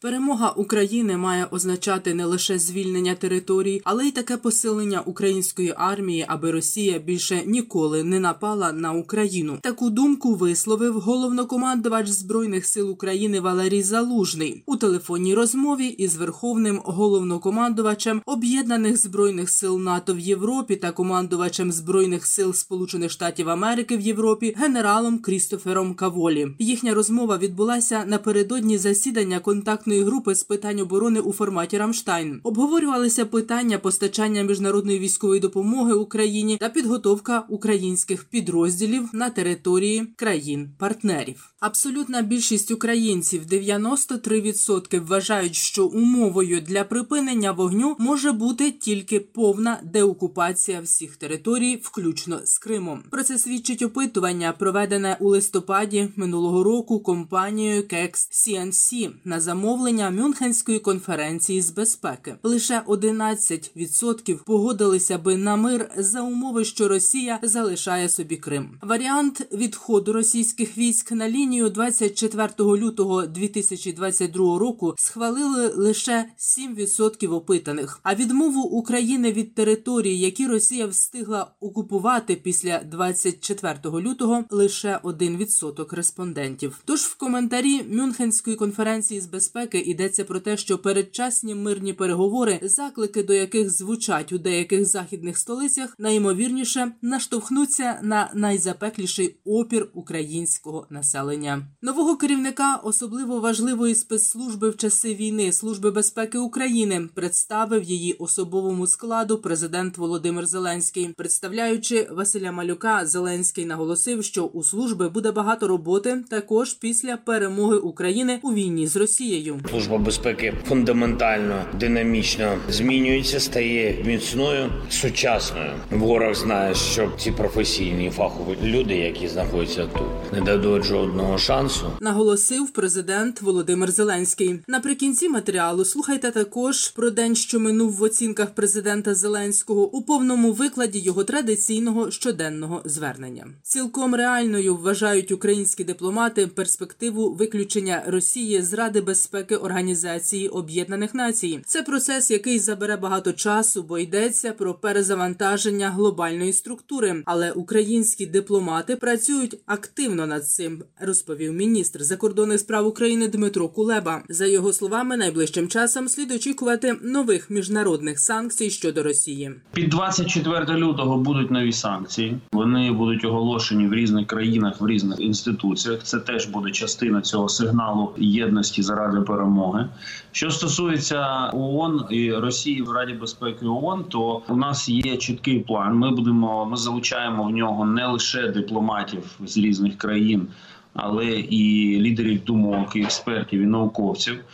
Перемога України має означати не лише звільнення територій, але й таке посилення української армії, аби Росія більше ніколи не напала на Україну. Таку думку висловив головнокомандувач збройних сил України Валерій Залужний у телефонній розмові із верховним головнокомандувачем об'єднаних збройних сил НАТО в Європі та командувачем збройних сил Сполучених Штатів Америки в Європі генералом Крістофером Каволі. Їхня розмова відбулася напередодні засідання контактної контактної групи з питань оборони у форматі Рамштайн. Обговорювалися питання постачання міжнародної військової допомоги Україні та підготовка українських підрозділів на території країн-партнерів. Абсолютна більшість українців 93% вважають, що умовою для припинення вогню може бути тільки повна деокупація всіх територій, включно з Кримом. Про це свідчить опитування, проведене у листопаді минулого року компанією Кекс CNC на замовлення замовлення Мюнхенської конференції з безпеки. Лише 11% погодилися би на мир за умови, що Росія залишає собі Крим. Варіант відходу російських військ на лінію 24 лютого 2022 року схвалили лише 7% опитаних. А відмову України від території, які Росія встигла окупувати після 24 лютого, лише 1% респондентів. Тож в коментарі Мюнхенської конференції з безпеки безпеки йдеться про те, що передчасні мирні переговори, заклики до яких звучать у деяких західних столицях, найімовірніше наштовхнуться на найзапекліший опір українського населення. Нового керівника особливо важливої спецслужби в часи війни Служби безпеки України представив її особовому складу президент Володимир Зеленський, представляючи Василя Малюка, Зеленський наголосив, що у служби буде багато роботи також після перемоги України у війні з Росією. Служба безпеки фундаментально динамічно змінюється, стає міцною, сучасною. Ворог знає, що ці професійні фахові люди, які знаходяться тут, не дадуть жодного шансу. Наголосив президент Володимир Зеленський. Наприкінці матеріалу слухайте також про день, що минув в оцінках президента Зеленського у повному викладі його традиційного щоденного звернення. Цілком реальною вважають українські дипломати перспективу виключення Росії з Ради безпеки безпеки Організації Об'єднаних Націй. Це процес, який забере багато часу, бо йдеться про перезавантаження глобальної структури. Але українські дипломати працюють активно над цим, розповів міністр закордонних справ України Дмитро Кулеба. За його словами, найближчим часом слід очікувати нових міжнародних санкцій щодо Росії. Під 24 лютого будуть нові санкції. Вони будуть оголошені в різних країнах, в різних інституціях. Це теж буде частина цього сигналу єдності заради перемоги. Що стосується ООН і Росії в Раді безпеки ООН, то у нас є чіткий план. Ми будемо ми залучаємо в нього не лише дипломатів з різних країн, але і лідерів думок, і експертів і науковців.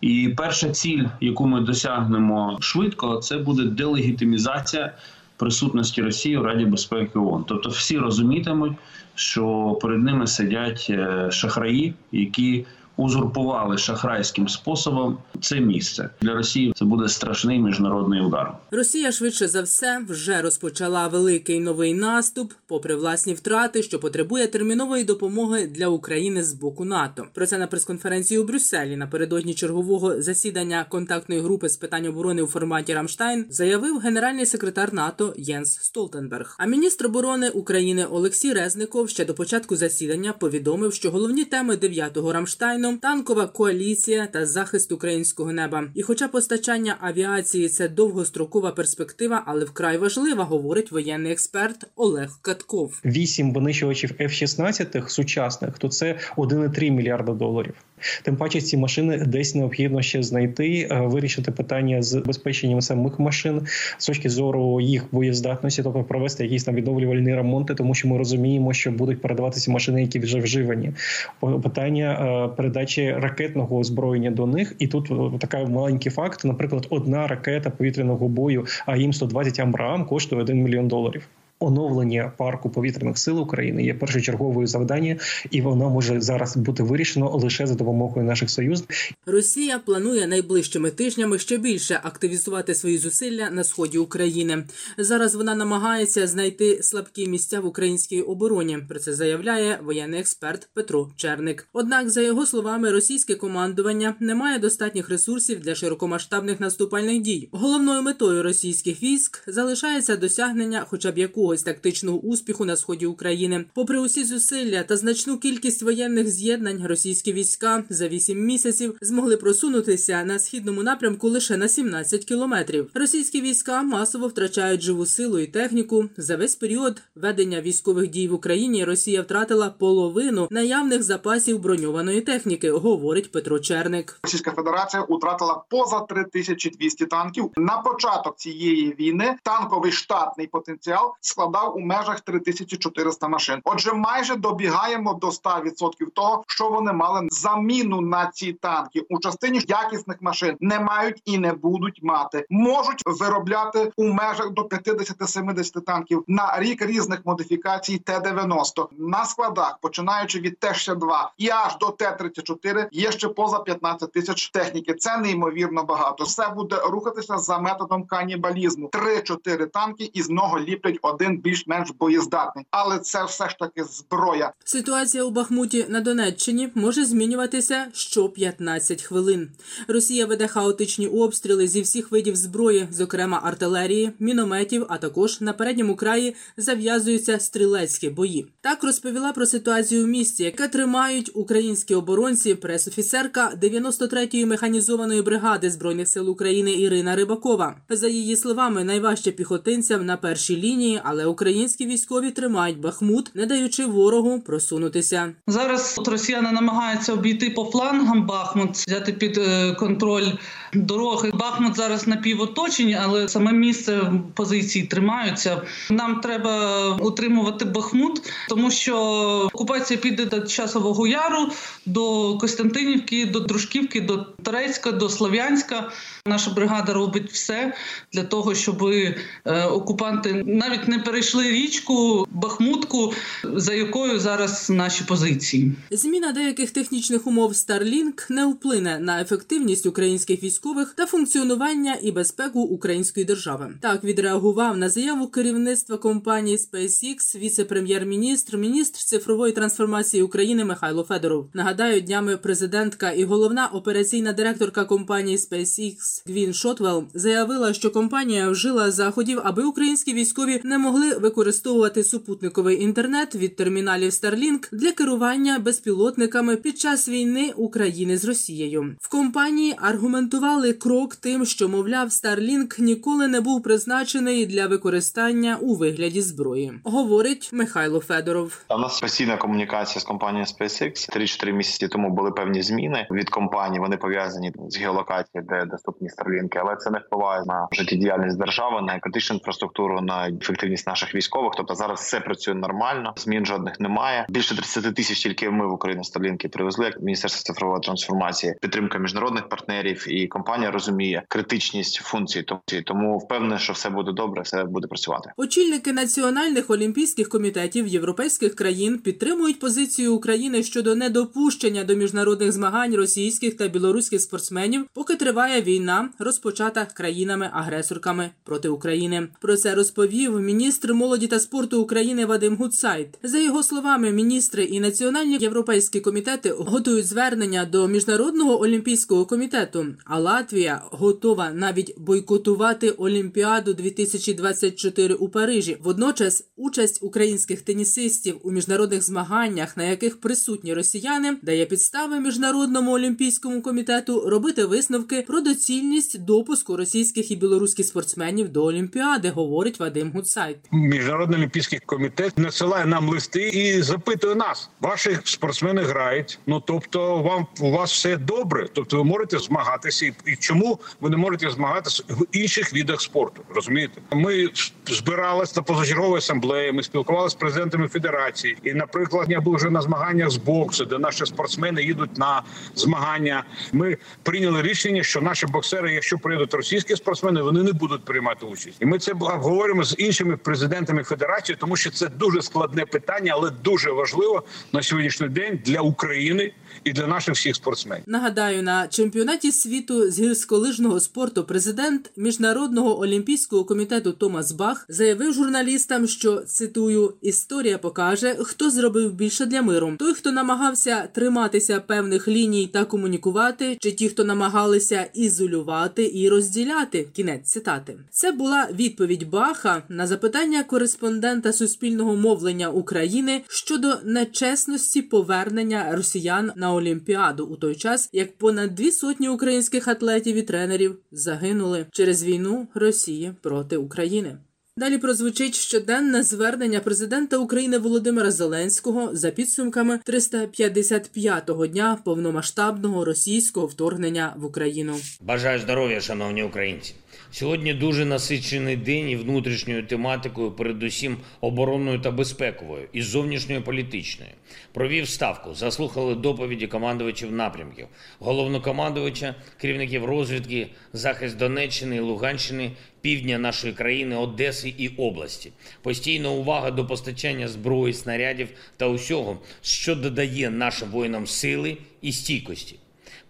І перша ціль, яку ми досягнемо швидко, це буде делегітимізація присутності Росії у Раді безпеки ООН. Тобто всі розумітимуть, що перед ними сидять е, шахраї, які узурпували шахрайським способом це місце для Росії. Це буде страшний міжнародний удар. Росія швидше за все вже розпочала великий новий наступ, попри власні втрати, що потребує термінової допомоги для України з боку НАТО. Про це на прес-конференції у Брюсселі напередодні чергового засідання контактної групи з питань оборони у форматі Рамштайн заявив генеральний секретар НАТО Єнс Столтенберг. А міністр оборони України Олексій Резников ще до початку засідання повідомив, що головні теми 9-го Рамштайну Україну, танкова коаліція та захист українського неба. І, хоча постачання авіації це довгострокова перспектива, але вкрай важлива, говорить воєнний експерт Олег Катков. Вісім винищувачів F-16 сучасних то це 1,3 мільярда доларів. Тим паче ці машини десь необхідно ще знайти, е, вирішити питання з безпеченням самих машин з точки зору їх боєздатності, тобто провести якісь там відновлювальні ремонти, тому що ми розуміємо, що будуть передаватися машини, які вже вживані. Питання е, передачі ракетного озброєння до них, і тут е, така маленький факт. Наприклад, одна ракета повітряного бою AIM 120 AMRAAM коштує 1 мільйон доларів. Оновлення парку повітряних сил України є першочерговою завдання, і воно може зараз бути вирішено лише за допомогою наших союзників. Росія планує найближчими тижнями ще більше активізувати свої зусилля на сході України. Зараз вона намагається знайти слабкі місця в українській обороні. Про це заявляє воєнний експерт Петро Черник. Однак, за його словами, російське командування не має достатніх ресурсів для широкомасштабних наступальних дій. Головною метою російських військ залишається досягнення, хоча б якогось тактичного успіху на сході України. Попри усі зусилля та значну кількість воєнних з'єднань, російські війська за 8 місяців змогли просунутися на східному напрямку лише на 17 кілометрів. Російські війська масово втрачають живу силу і техніку. За весь період ведення військових дій в Україні Росія втратила половину наявних запасів броньованої техніки, говорить Петро Черник. Російська Федерація утратила поза 3200 танків. На початок цієї війни танковий штатний потенціал складав у межах 3400 машин. Отже, майже добігаємо до 100% того, що вони мали заміну на ці танки у частині якісних машин не мають і не будуть мати. Можуть виробляти у межах до 50-70 танків на рік різних модифікацій Т-90 на складах, починаючи від Т-62 і аж до Т-34 є ще поза 15 тисяч техніки. Це неймовірно багато. Все буде рухатися за методом канібалізму. 3-4 танки із нього ліплять один більш-менш боєздатний, але це все ж таки зброя. Ситуація у Бахмуті на Донеччині може змінюватися що 15 хвилин. Росія веде хаотичні обстріли зі всіх видів зброї, зокрема артилерії, мінометів, а також на передньому краї зав'язуються стрілецькі бої. Так розповіла про ситуацію в місті, яке тримають українські оборонці, пресофіцерка 93-ї механізованої бригади збройних сил України Ірина Рибакова. За її словами, найважче піхотинцям на першій лінії, але українські військові тримають Бахмут, не даючи ворогу просунутися. Зараз от росіяни намагаються обійти по флангам Бахмут, взяти під е, контроль дороги. Бахмут зараз напівоточені, але саме місце позиції тримаються. Нам треба утримувати Бахмут, тому що окупація піде до часового яру, до Костянтинівки, до Дружківки, до Торецька, до Слов'янська. Наша бригада робить все для того, щоб е, окупанти навіть не перейшли річку Бахмутку, за якою зараз наші позиції. Зміна деяких технічних умов Starlink не вплине на ефективність українських військових та функціонування і безпеку української держави. Так відреагував на заяву керівництва компанії SpaceX віце-прем'єр-міністр, міністр цифрової трансформації України Михайло Федоров. Нагадаю, днями президентка і головна операційна директорка компанії SpaceX Гвін Шотвелл заявила, що компанія вжила заходів, аби українські військові не могли використовувати супутниковий інтернет від терміналів Starlink для керування безпілотниками під час війни України з Росією. В компанії аргументували крок тим, що мовляв, Starlink ніколи не був призначений для використання у вигляді зброї, говорить Михайло Федоров. У нас постійна комунікація з компанією SpaceX. 3-4 місяці тому були певні зміни від компанії. Вони пов'язані з геолокацією, де доступні Starlink, але це не впливає на життєдіяльність держави, на критичну інфраструктуру, на ефективність наших військових. Тобто зараз все працює нормально, змін жодних немає. Більше 30 тисяч тільки ми в Україну Starlink привезли як міністерство цифрової трансформації, підтримка міжнародних партнерів, і компанія розуміє критичність функцій. Тому впевнений, що все буде добре, все буде працювати. Очільники національних олімпійських комітетів європейських країн підтримують позицію України щодо недопущення до міжнародних змагань російських та білоруських спортсменів, поки триває війна, розпочата країнами-агресорками проти України. Про це розповів міністр молоді та спорту України Вадим Гуцайт. За його словами, міністри і національні європейські комітети готують звернення до міжнародного олімпійського комітету. А Латвія готова навіть бойкотувати Олімпіаду 2024 у Парижі. Водночас, участь українських тенісистів у міжнародних змаганнях, на яких присутні росіяни, дає підстави міжнародному олімпійському комітету робити висновки про доцільність допуску російських і білоруських спортсменів до Олімпіади, говорить Вадим Гуцайт. Міжнародний олімпійський комітет насилає нам листи і запитує нас: ваші спортсмени грають. Ну тобто, вам у вас все добре. Тобто, ви можете змагатися, і чому ви не можете змагатися в інших видах спорту? Розумієте, ми збиралися на позачерговій асамблеї. Ми спілкувалися з президентами федерації. І, наприклад, я був вже на змаганнях з боксу, де наші спортсмени їдуть на змагання. Ми прийняли рішення, що наші боксери, якщо приїдуть російські спортсмени, вони не будуть приймати участь. І ми це обговоримо з іншими президентами федерації, тому що це дуже складне питання, але дуже важливо на сьогоднішній день для України і для наших всіх спортсменів. Нагадаю, на чемпіонаті світу з гірськолижного спорту президент міжнародного олімпійського комітету Томас Бах заявив журналістам, що цитую: історія покаже, хто зробив більше для миру: той, хто намагався триматися певних ліній та комунікувати, чи ті, хто намагалися ізолювати і розділяти. Кінець цитати. Це була відповідь Баха на запитання кореспондента суспільного мовлення України щодо нечесності повернення росіян на Олімпіаду у той час, як понад дві сотні українських атлетів і тренерів загинули через війну Росії проти України. Далі прозвучить щоденне звернення президента України Володимира Зеленського за підсумками 355-го дня повномасштабного російського вторгнення в Україну. Бажаю здоров'я, шановні українці. Сьогодні дуже насичений день і внутрішньою тематикою, передусім оборонною та безпековою, і зовнішньою політичною. Провів ставку, заслухали доповіді командувачів напрямків, головнокомандувача, керівників розвідки, захист Донеччини Луганщини, півдня нашої країни, Одеси і області. Постійна увага до постачання зброї, снарядів та усього, що додає нашим воїнам сили і стійкості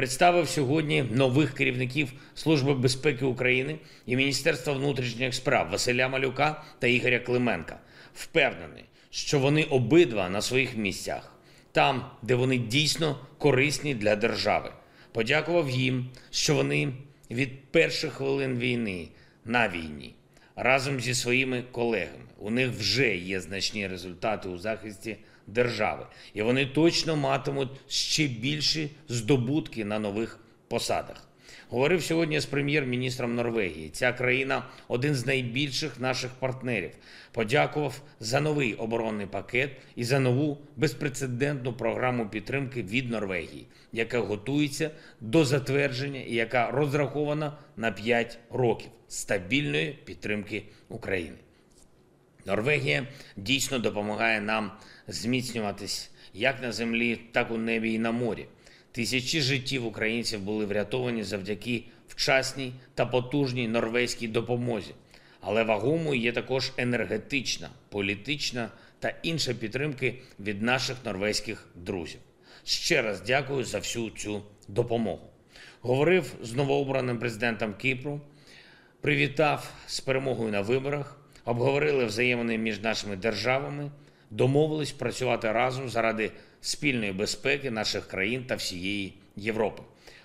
представив сьогодні нових керівників Служби безпеки України і Міністерства внутрішніх справ Василя Малюка та Ігоря Клименка. Впевнений, що вони обидва на своїх місцях, там, де вони дійсно корисні для держави. Подякував їм, що вони від перших хвилин війни на війні разом зі своїми колегами. У них вже є значні результати у захисті держави, і вони точно матимуть ще більші здобутки на нових посадах. Говорив сьогодні з прем'єр-міністром Норвегії. Ця країна один з найбільших наших партнерів. Подякував за новий оборонний пакет і за нову безпрецедентну програму підтримки від Норвегії, яка готується до затвердження і яка розрахована на 5 років стабільної підтримки України. Норвегія дійсно допомагає нам зміцнюватись як на землі, так у небі і на морі. Тисячі життів українців були врятовані завдяки вчасній та потужній норвезькій допомозі. Але вагомою є також енергетична, політична та інша підтримки від наших норвезьких друзів. Ще раз дякую за всю цю допомогу. Говорив з новообраним президентом Кіпру, привітав з перемогою на виборах, обговорили взаємини між нашими державами домовились працювати разом заради спільної безпеки наших країн та всієї Європи.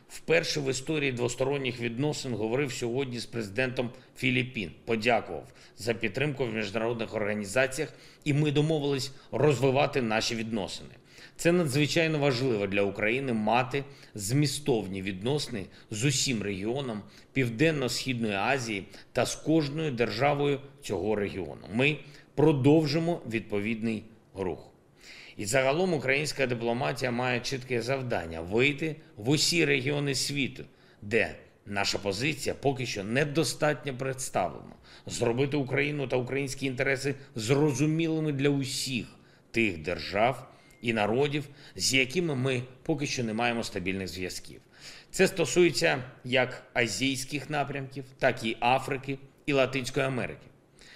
Вперше в історії двосторонніх відносин говорив сьогодні з президентом Філіппін. Подякував за підтримку в міжнародних організаціях, і ми домовились розвивати наші відносини. Це надзвичайно важливо для України мати змістовні відносини з усім регіоном Південно-Східної Азії та з кожною державою цього регіону. Ми продовжимо відповідний рух. І загалом українська дипломатія має чітке завдання вийти в усі регіони світу, де наша позиція поки що недостатньо представлена, зробити Україну та українські інтереси зрозумілими для усіх тих держав і народів, з якими ми поки що не маємо стабільних зв'язків. Це стосується як азійських напрямків, так і Африки і Латинської Америки.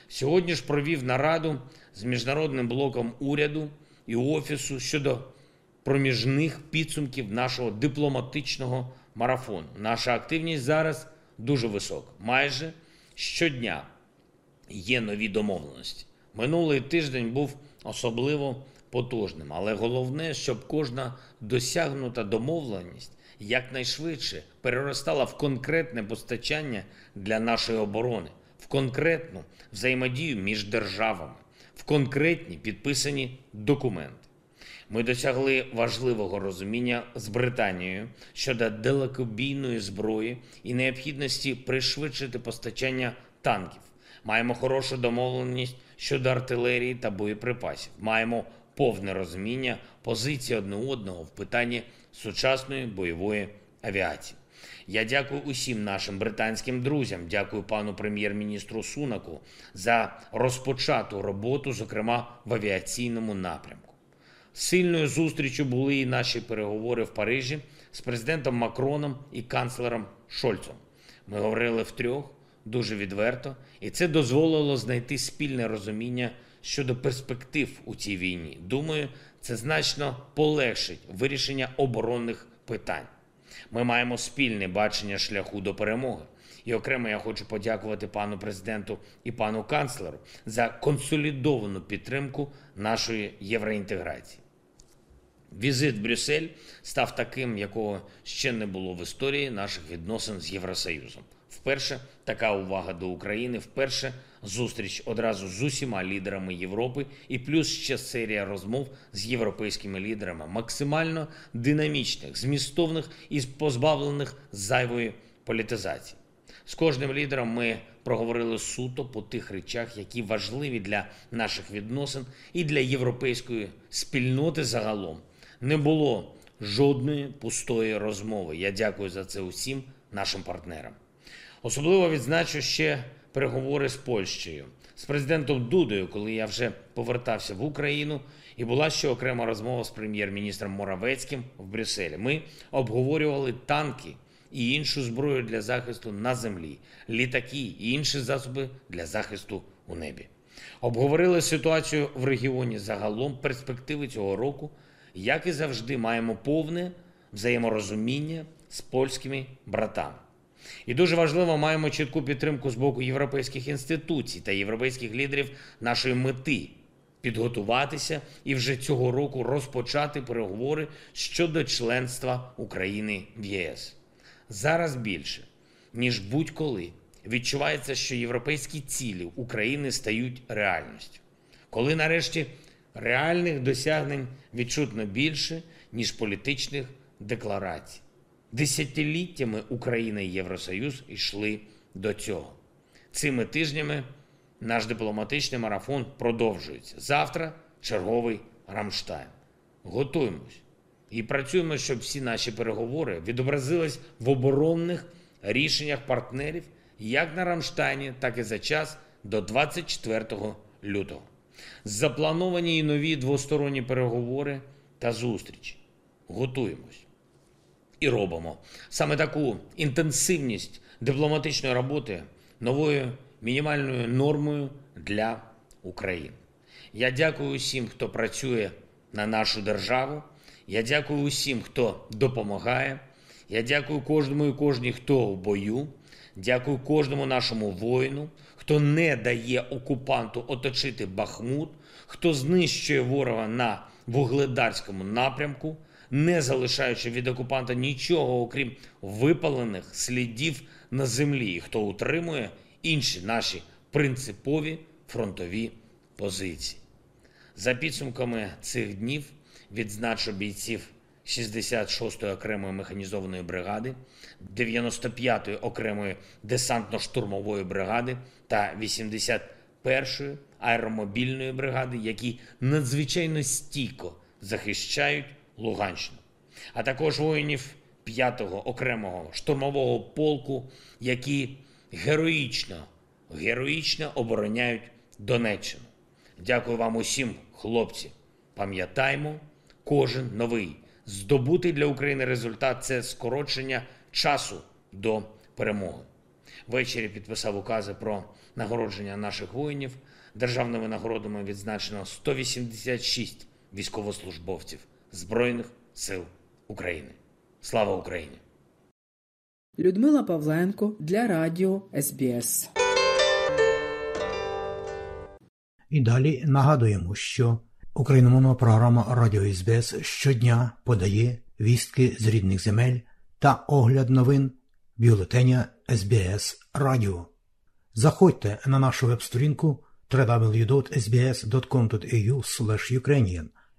Сьогодні ж провів нараду з міжнародним блоком уряду і офісу щодо проміжних підсумків нашого дипломатичного марафону. Наша активність зараз дуже висока. Майже щодня є нові домовленості. Минулий тиждень був особливо потужним, але головне, щоб кожна досягнута домовленість якнайшвидше переростала в конкретне постачання для нашої оборони в конкретну взаємодію між державами, в конкретні підписані документи. Ми досягли важливого розуміння з Британією щодо далекобійної зброї і необхідності пришвидшити постачання танків. Маємо хорошу домовленість щодо артилерії та боєприпасів. Маємо повне розуміння позиції одне одного в питанні сучасної бойової авіації. Я дякую усім нашим британським друзям. Дякую пану прем'єр-міністру Сунаку за розпочату роботу, зокрема в авіаційному напрямку. Сильною зустрічю були і наші переговори в Парижі з президентом Макроном і канцлером Шольцом. Ми говорили втрьох дуже відверто, і це дозволило знайти спільне розуміння щодо перспектив у цій війні. Думаю, це значно полегшить вирішення оборонних питань. Ми маємо спільне бачення шляху до перемоги. І окремо я хочу подякувати пану президенту і пану канцлеру за консолідовану підтримку нашої євроінтеграції. Візит в Брюссель став таким, якого ще не було в історії наших відносин з Євросоюзом. Вперше така увага до України, вперше зустріч одразу з усіма лідерами Європи, і плюс ще серія розмов з європейськими лідерами, максимально динамічних, змістовних і позбавлених зайвої політизації. З кожним лідером ми проговорили суто по тих речах, які важливі для наших відносин і для європейської спільноти загалом. Не було жодної пустої розмови. Я дякую за це усім нашим партнерам. Особливо відзначу ще переговори з Польщею, з президентом Дудою, коли я вже повертався в Україну, і була ще окрема розмова з прем'єр-міністром Моравецьким в Брюсселі. Ми обговорювали танки і іншу зброю для захисту на землі, літаки і інші засоби для захисту у небі. Обговорили ситуацію в регіоні загалом, перспективи цього року, як і завжди, маємо повне взаєморозуміння з польськими братами. І дуже важливо, маємо чітку підтримку з боку європейських інституцій та європейських лідерів нашої мети підготуватися і вже цього року розпочати переговори щодо членства України в ЄС. Зараз більше ніж будь-коли відчувається, що європейські цілі України стають реальністю. Коли нарешті реальних досягнень відчутно більше, ніж політичних декларацій. Десятиліттями Україна і Євросоюз йшли до цього. Цими тижнями наш дипломатичний марафон продовжується. Завтра черговий Рамштайн. Готуємось і працюємо, щоб всі наші переговори відобразились в оборонних рішеннях партнерів як на Рамштайні, так і за час до 24 лютого. Заплановані і нові двосторонні переговори та зустрічі. Готуємось і робимо саме таку інтенсивність дипломатичної роботи новою мінімальною нормою для України. Я дякую усім, хто працює на нашу державу. Я дякую усім, хто допомагає. Я дякую кожному і кожній, хто в бою. Дякую кожному нашому воїну, хто не дає окупанту оточити Бахмут, хто знищує ворога на вугледарському напрямку не залишаючи від окупанта нічого, окрім випалених слідів на землі, хто утримує інші наші принципові фронтові позиції. За підсумками цих днів відзначу бійців 66-ї окремої механізованої бригади, 95-ї окремої десантно-штурмової бригади та 81-ї аеромобільної бригади, які надзвичайно стійко захищають Луганщину, а також воїнів 5-го окремого штурмового полку, які героїчно, героїчно обороняють Донеччину. Дякую вам усім, хлопці. Пам'ятаймо, кожен новий здобутий для України результат це скорочення часу до перемоги. Ввечері підписав укази про нагородження наших воїнів. Державними нагородами відзначено 186 військовослужбовців. Збройних сил України. Слава Україні! Людмила Павленко для Радіо СБС. І далі нагадуємо, що україномовна програма Радіо СБС щодня подає вістки з рідних земель та огляд новин бюлетеня СБС Радіо. Заходьте на нашу веб-сторінку www.sbs.com.au Ukrainian